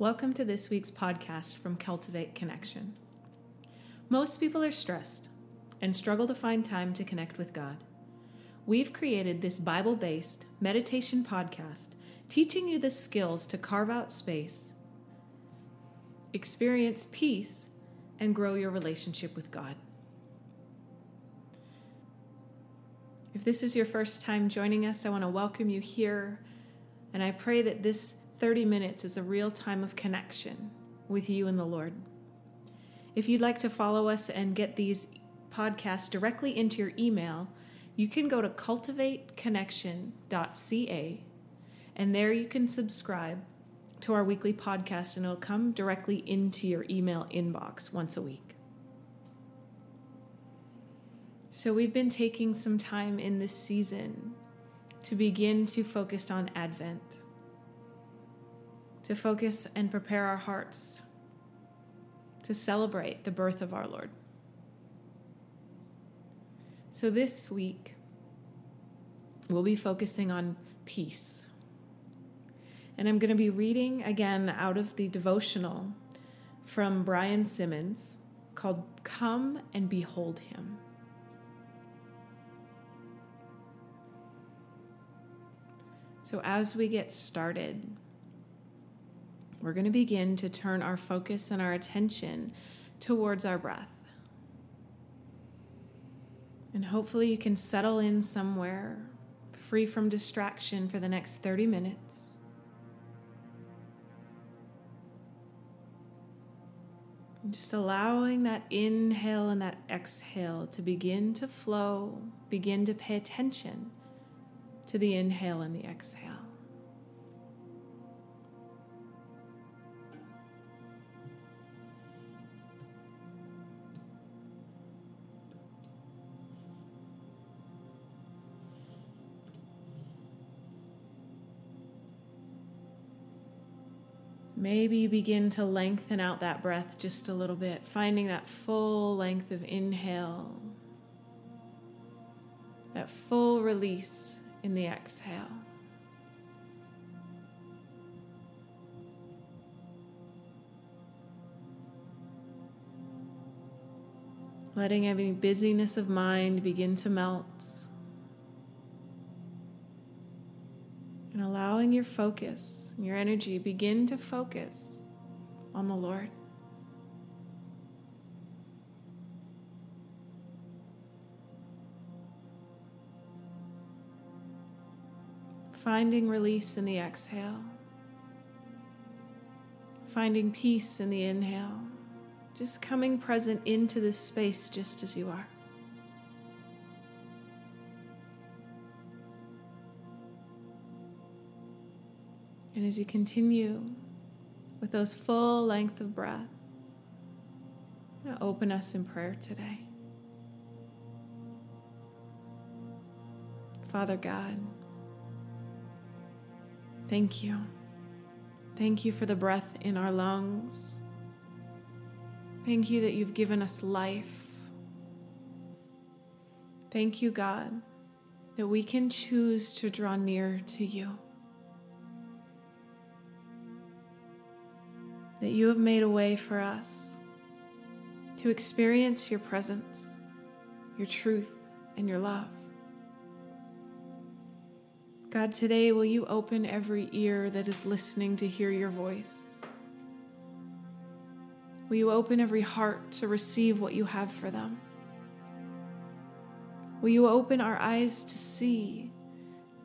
Welcome to this week's podcast from Cultivate Connection. Most people are stressed and struggle to find time to connect with God. We've created this Bible based meditation podcast teaching you the skills to carve out space, experience peace, and grow your relationship with God. If this is your first time joining us, I want to welcome you here, and I pray that this 30 minutes is a real time of connection with you and the Lord. If you'd like to follow us and get these podcasts directly into your email, you can go to cultivateconnection.ca and there you can subscribe to our weekly podcast and it'll come directly into your email inbox once a week. So, we've been taking some time in this season to begin to focus on Advent to focus and prepare our hearts to celebrate the birth of our Lord. So this week, we'll be focusing on peace. And I'm going to be reading again out of the devotional from Brian Simmons called Come and Behold Him. So, as we get started, we're going to begin to turn our focus and our attention towards our breath. And hopefully, you can settle in somewhere free from distraction for the next 30 minutes. Just allowing that inhale and that exhale to begin to flow, begin to pay attention to the inhale and the exhale. Maybe begin to lengthen out that breath just a little bit, finding that full length of inhale, that full release in the exhale. Letting any busyness of mind begin to melt. And allowing your focus your energy, begin to focus on the Lord. Finding release in the exhale, finding peace in the inhale, just coming present into this space just as you are. And as you continue with those full length of breath, open us in prayer today. Father God, thank you. Thank you for the breath in our lungs. Thank you that you've given us life. Thank you, God, that we can choose to draw near to you. That you have made a way for us to experience your presence, your truth, and your love. God, today will you open every ear that is listening to hear your voice? Will you open every heart to receive what you have for them? Will you open our eyes to see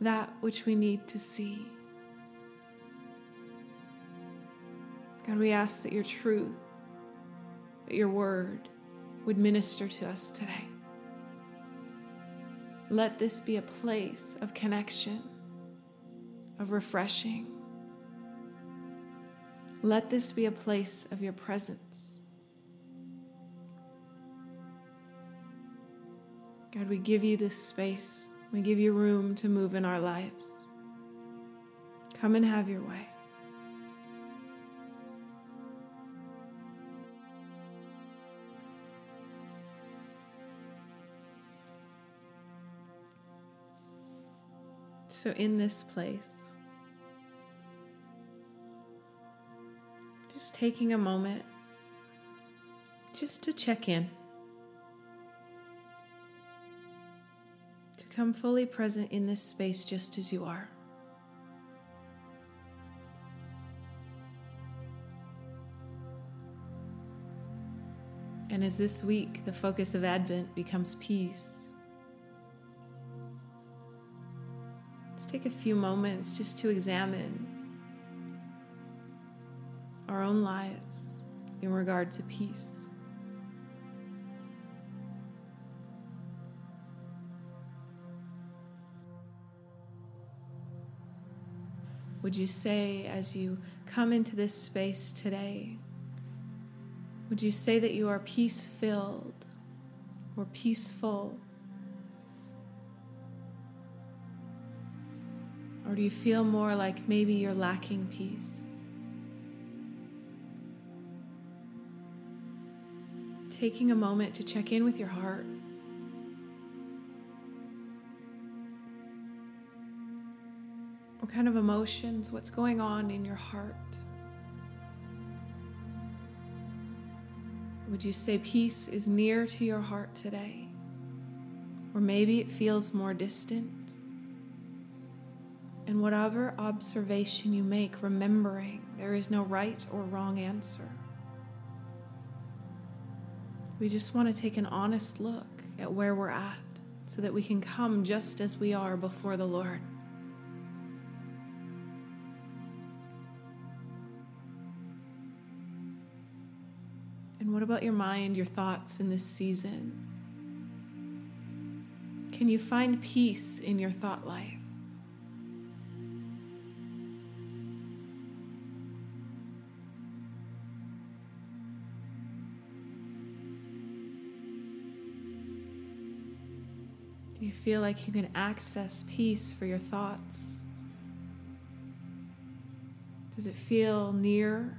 that which we need to see? God, we ask that your truth, that your word would minister to us today. Let this be a place of connection, of refreshing. Let this be a place of your presence. God, we give you this space. We give you room to move in our lives. Come and have your way. So, in this place, just taking a moment just to check in, to come fully present in this space just as you are. And as this week the focus of Advent becomes peace, take a few moments just to examine our own lives in regard to peace. Would you say, as you come into this space today, would you say that you are peace filled or peaceful? Or do you feel more like maybe you're lacking peace? Taking a moment to check in with your heart. What kind of emotions? What's going on in your heart? Would you say peace is near to your heart today? Or maybe it feels more distant? And whatever observation you make, remembering there is no right or wrong answer. We just want to take an honest look at where we're at so that we can come just as we are before the Lord. And what about your mind, your thoughts in this season? Can you find peace in your thought life? You feel like you can access peace for your thoughts? Does it feel near,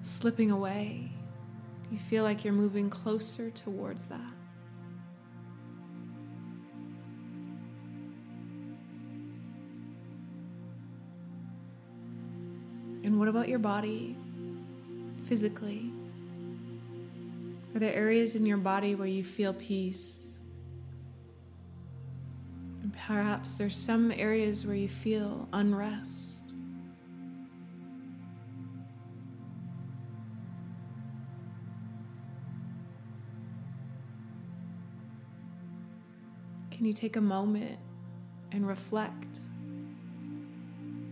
slipping away? You feel like you're moving closer towards that. And what about your body physically? Are there areas in your body where you feel peace? Perhaps there's some areas where you feel unrest. Can you take a moment and reflect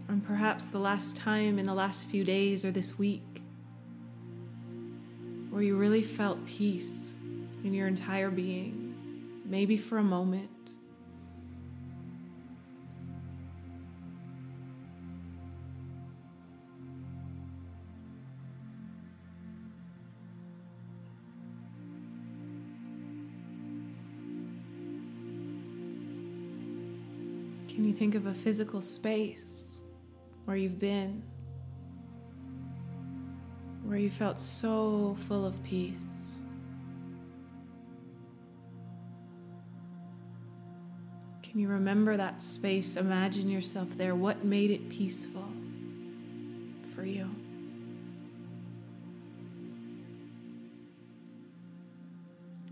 on perhaps the last time in the last few days or this week where you really felt peace in your entire being, maybe for a moment? You think of a physical space where you've been, where you felt so full of peace? Can you remember that space? Imagine yourself there. What made it peaceful for you?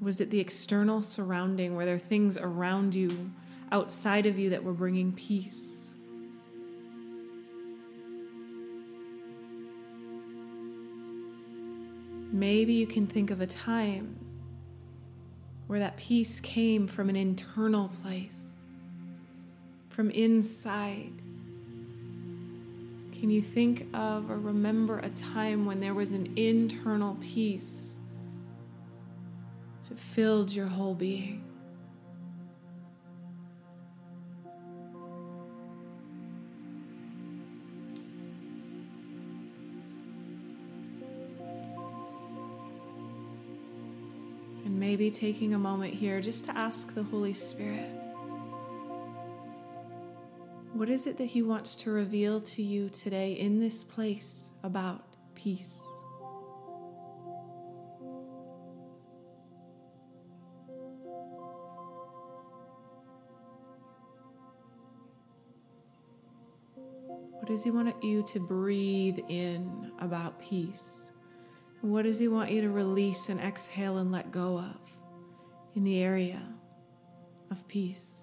Was it the external surrounding? Were there things around you? Outside of you that were bringing peace. Maybe you can think of a time where that peace came from an internal place, from inside. Can you think of or remember a time when there was an internal peace that filled your whole being? Maybe taking a moment here just to ask the Holy Spirit what is it that He wants to reveal to you today in this place about peace? What does He want you to breathe in about peace? What does He want you to release and exhale and let go of in the area of peace?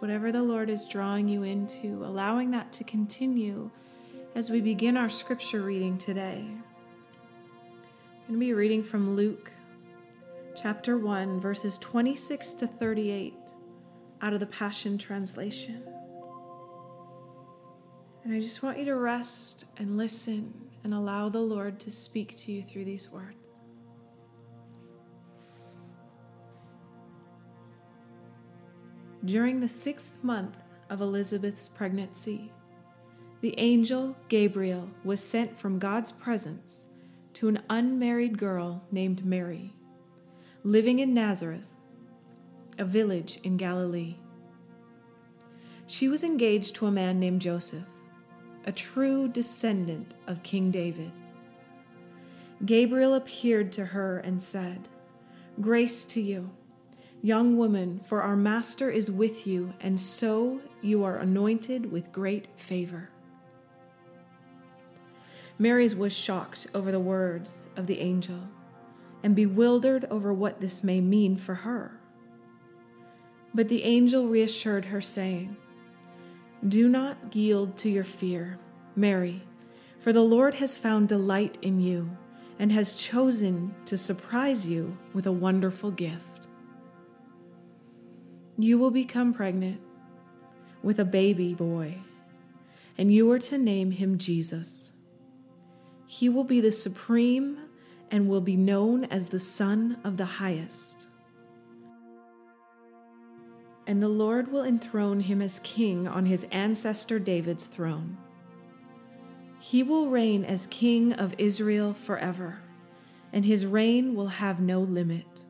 Whatever the Lord is drawing you into, allowing that to continue as we begin our scripture reading today. I'm going to be reading from Luke chapter 1, verses 26 to 38 out of the Passion Translation. And I just want you to rest and listen and allow the Lord to speak to you through these words. During the sixth month of Elizabeth's pregnancy, the angel Gabriel was sent from God's presence to an unmarried girl named Mary, living in Nazareth, a village in Galilee. She was engaged to a man named Joseph, a true descendant of King David. Gabriel appeared to her and said, Grace to you Young woman, for our Master is with you, and so you are anointed with great favor. Mary was shocked over the words of the angel and bewildered over what this may mean for her. But the angel reassured her, saying, Do not yield to your fear, Mary, for the Lord has found delight in you and has chosen to surprise you with a wonderful gift. You will become pregnant with a baby boy, and you are to name him Jesus. He will be the supreme and will be known as the Son of the Highest. And the Lord will enthrone him as king on his ancestor David's throne. He will reign as king of Israel forever, and his reign will have no limit.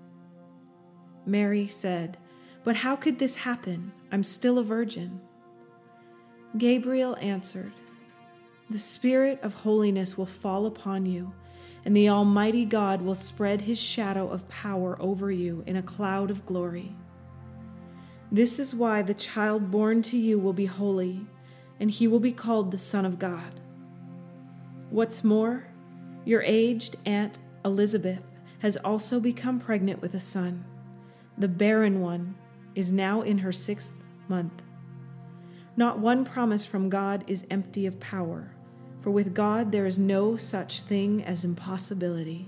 Mary said, but how could this happen? I'm still a virgin. Gabriel answered, The Spirit of holiness will fall upon you, and the Almighty God will spread his shadow of power over you in a cloud of glory. This is why the child born to you will be holy, and he will be called the Son of God. What's more, your aged Aunt Elizabeth has also become pregnant with a son, the barren one is now in her sixth month. Not one promise from God is empty of power, for with God there is no such thing as impossibility.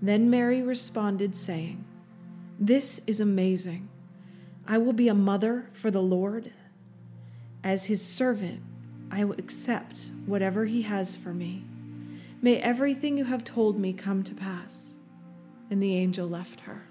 Then Mary responded, saying, This is amazing. I will be a mother for the Lord. As his servant, I will accept whatever he has for me. May everything you have told me come to pass. And the angel left her.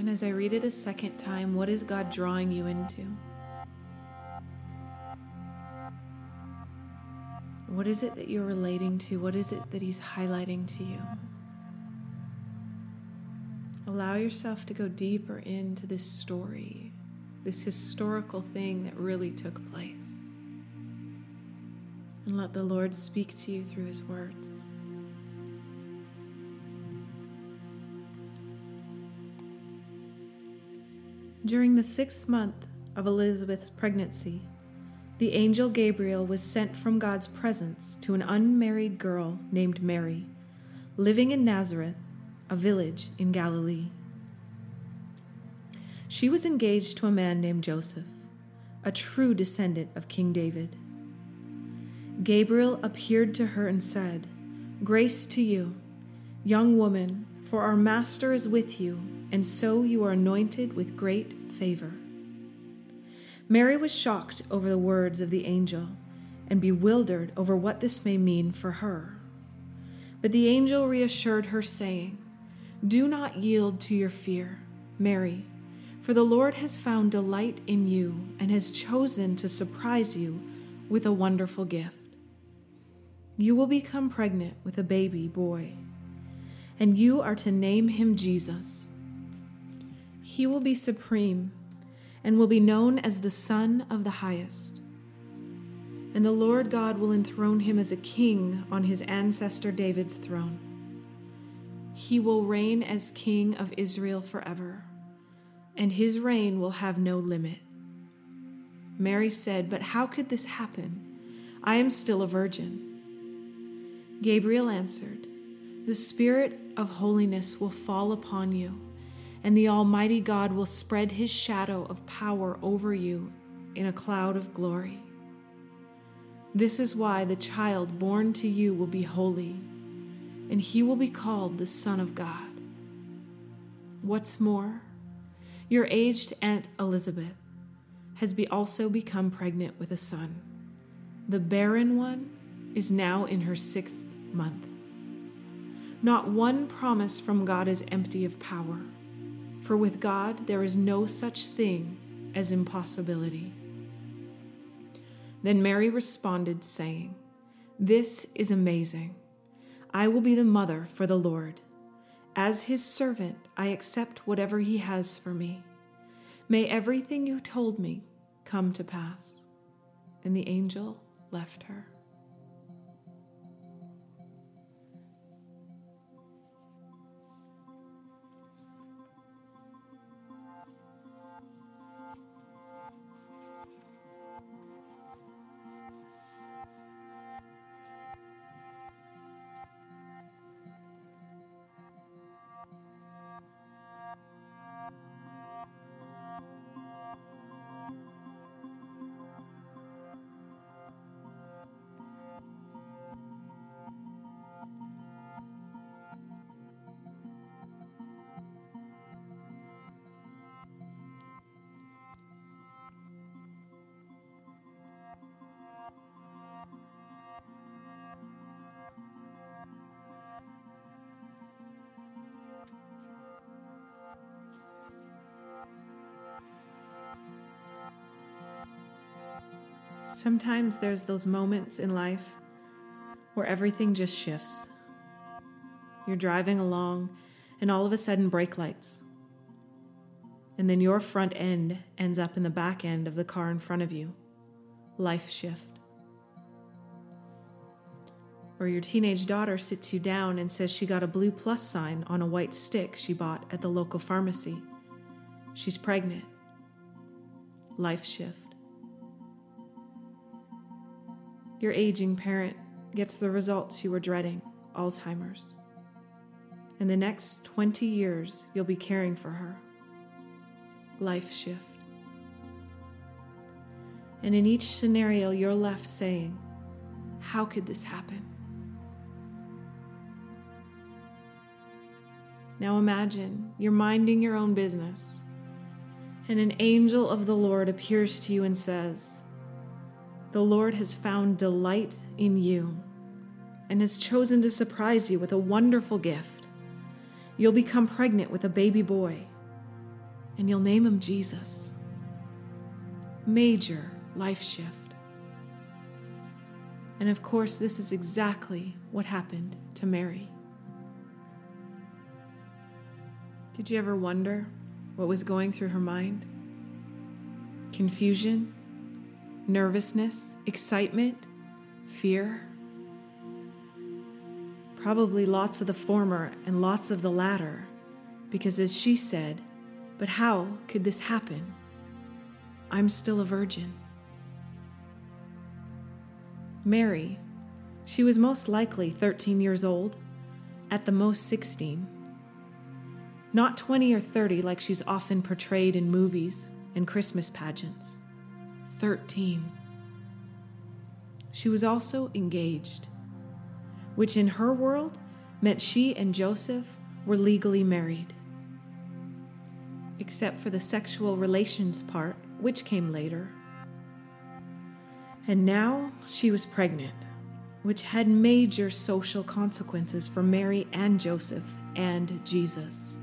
And as I read it a second time, what is God drawing you into? What is it that you're relating to? What is it that He's highlighting to you? Allow yourself to go deeper into this story, this historical thing that really took place. And let the Lord speak to you through His words. During the sixth month of Elizabeth's pregnancy, the angel Gabriel was sent from God's presence to an unmarried girl named Mary, living in Nazareth, a village in Galilee. She was engaged to a man named Joseph, a true descendant of King David. Gabriel appeared to her and said, Grace to you, young woman, for our Master is with you, and so you are anointed with great favor. Mary was shocked over the words of the angel and bewildered over what this may mean for her. But the angel reassured her, saying, Do not yield to your fear, Mary, for the Lord has found delight in you and has chosen to surprise you with a wonderful gift. You will become pregnant with a baby boy, and you are to name him Jesus. He will be supreme and will be known as the Son of the Highest. And the Lord God will enthrone him as a king on his ancestor David's throne. He will reign as king of Israel forever, and his reign will have no limit. Mary said, But how could this happen? I am still a virgin. Gabriel answered, The Spirit of holiness will fall upon you, and the Almighty God will spread his shadow of power over you in a cloud of glory. This is why the child born to you will be holy, and he will be called the Son of God. What's more, your aged Aunt Elizabeth has be also become pregnant with a son. The barren one is now in her sixth month. Not one promise from God is empty of power, for with God there is no such thing as impossibility. Then Mary responded, saying, This is amazing. I will be the mother for the Lord. As his servant, I accept whatever he has for me. May everything you told me come to pass. And the angel left her. Sometimes there's those moments in life where everything just shifts. You're driving along, and all of a sudden, brake lights. And then your front end ends up in the back end of the car in front of you. Life shift. Or your teenage daughter sits you down and says she got a blue plus sign on a white stick she bought at the local pharmacy. She's pregnant. Life shift. Your aging parent gets the results you were dreading Alzheimer's. In the next 20 years, you'll be caring for her. Life shift. And in each scenario, you're left saying, How could this happen? Now imagine you're minding your own business, and an angel of the Lord appears to you and says, the Lord has found delight in you and has chosen to surprise you with a wonderful gift. You'll become pregnant with a baby boy, and you'll name him Jesus. Major life shift. And of course, this is exactly what happened to Mary. Did you ever wonder what was going through her mind? Confusion? Nervousness, excitement, fear. Probably lots of the former and lots of the latter, because as she said, But how could this happen? I'm still a virgin. Mary, she was most likely 13 years old, at the most 16. Not 20 or 30 like she's often portrayed in movies and Christmas pageants. 13. She was also engaged, which in her world meant she and Joseph were legally married. Except for the sexual relations part, which came later. And now she was pregnant, which had major social consequences for Mary and Joseph and Jesus.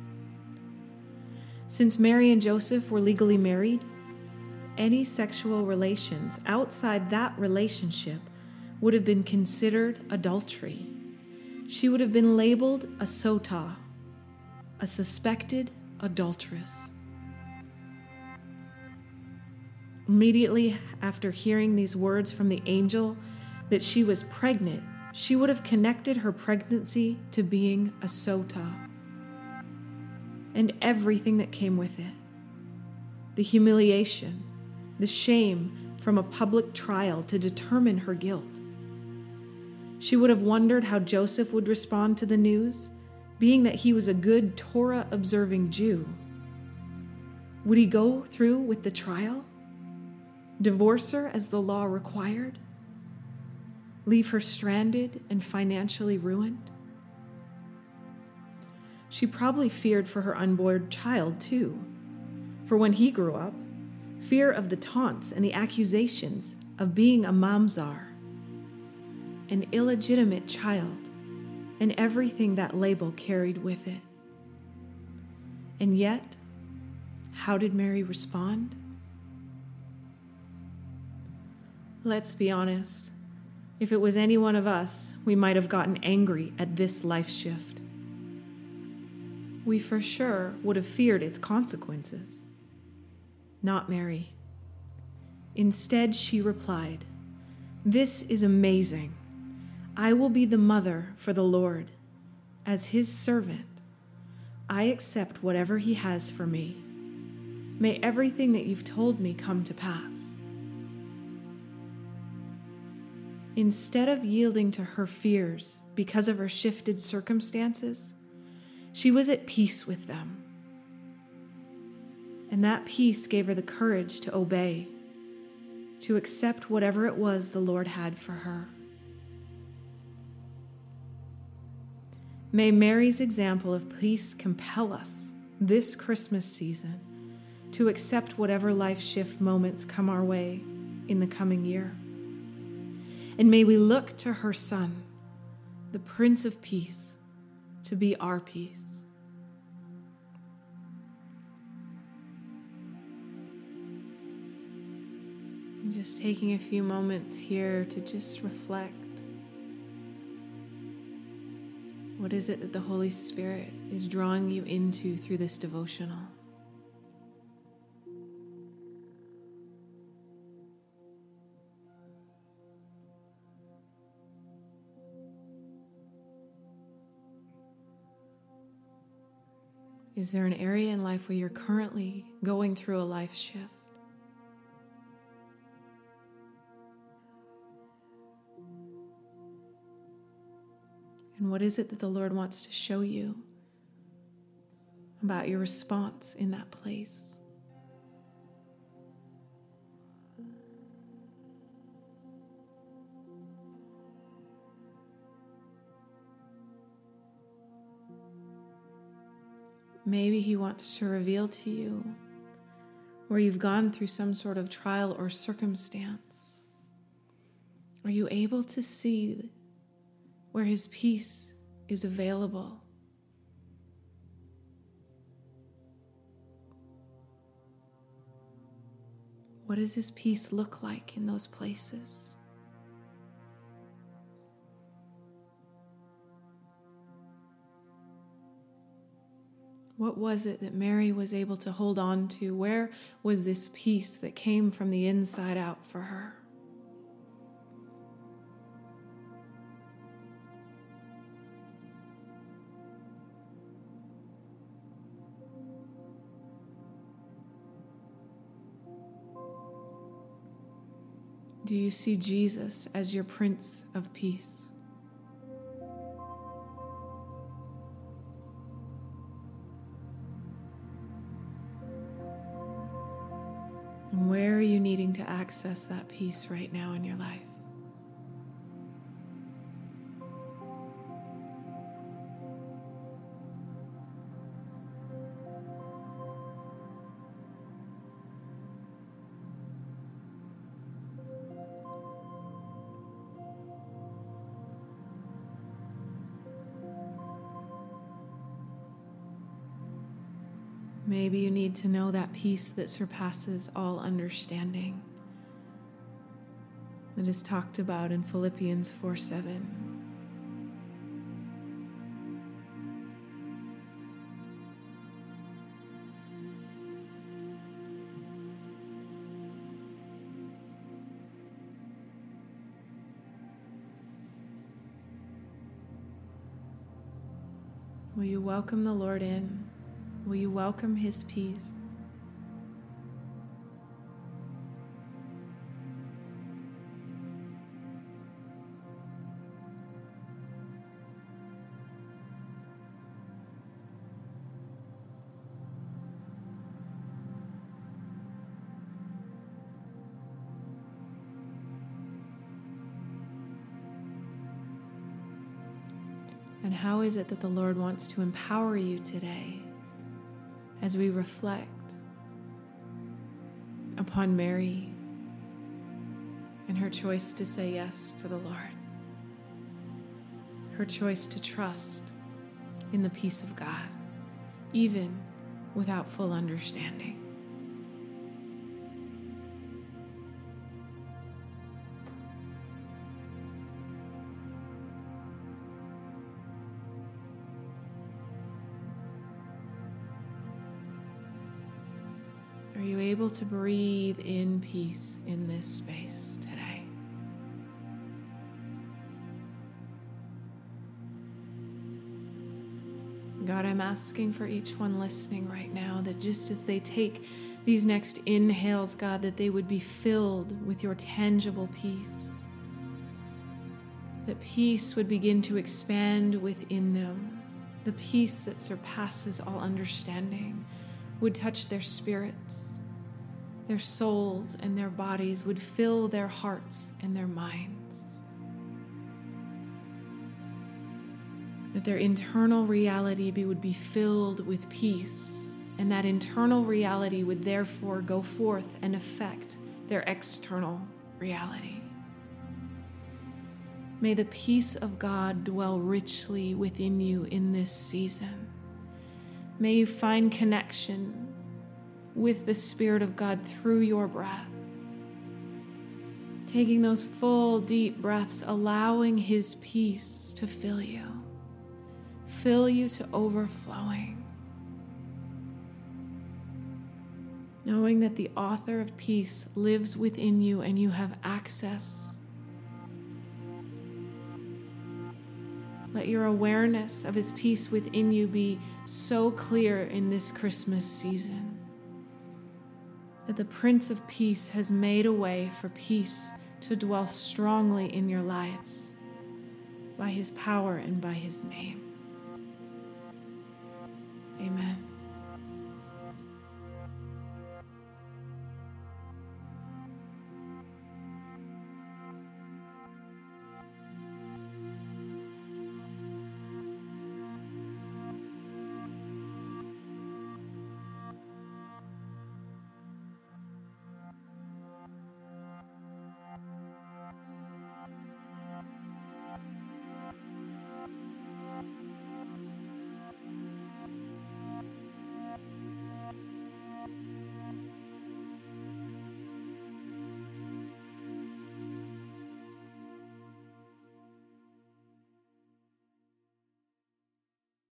Since Mary and Joseph were legally married, any sexual relations outside that relationship would have been considered adultery. She would have been labeled a sota, a suspected adulteress. Immediately after hearing these words from the angel that she was pregnant, she would have connected her pregnancy to being a sota and everything that came with it the humiliation, the shame from a public trial to determine her guilt. She would have wondered how Joseph would respond to the news, being that he was a good Torah observing Jew. Would he go through with the trial? Divorce her as the law required? Leave her stranded and financially ruined? She probably feared for her unborn child, too. For when he grew up, fear of the taunts and the accusations of being a mamzer, an illegitimate child, and everything that label carried with it. And yet, how did Mary respond? Let's be honest. If it was any one of us, we might have gotten angry at this life shift we for sure would have feared its consequences. Not Mary. Instead, she replied, This is amazing. I will be the mother for the Lord. As his servant, I accept whatever he has for me. May everything that you've told me come to pass. Instead of yielding to her fears because of her shifted circumstances, she was at peace with them. And that peace gave her the courage to obey, to accept whatever it was the Lord had for her. May Mary's example of peace compel us this Christmas season to accept whatever life shift moments come our way in the coming year. And may we look to her Son, the Prince of Peace, to be our peace. Just taking a few moments here to just reflect. What is it that the Holy Spirit is drawing you into through this devotional? Is there an area in life where you're currently going through a life shift? And what is it that the Lord wants to show you about your response in that place? Maybe He wants to reveal to you where you've gone through some sort of trial or circumstance. Are you able to see where His peace is available. What does His peace look like in those places? What was it that Mary was able to hold on to? Where was this peace that came from the inside out for her? Do you see Jesus as your Prince of Peace? Where are you needing to access that peace right now in your life? To know that peace that surpasses all understanding that is talked about in Philippians 4 7. Will you welcome the Lord in? Will you welcome his peace? And how is it that the Lord wants to empower you today? As we reflect upon Mary and her choice to say yes to the Lord, her choice to trust in the peace of God, even without full understanding. Able to breathe in peace in this space today? God, I'm asking for each one listening right now that just as they take these next inhales, God, that they would be filled with your tangible peace. That peace would begin to expand within them, the peace that surpasses all understanding would touch their spirits, their souls, and their bodies, would fill their hearts and their minds. That their internal reality would be filled with peace, and that internal reality would therefore go forth and affect their external reality. May the peace of God dwell richly within you in this season. May you find connection with the Spirit of God through your breath. Taking those full, deep breaths, allowing His peace to fill you, fill you to overflowing. Knowing that the author of peace lives within you and you have access Let your awareness of His peace within you be so clear in this Christmas season that the Prince of Peace has made a way for peace to dwell strongly in your lives by His power and by His name. Amen.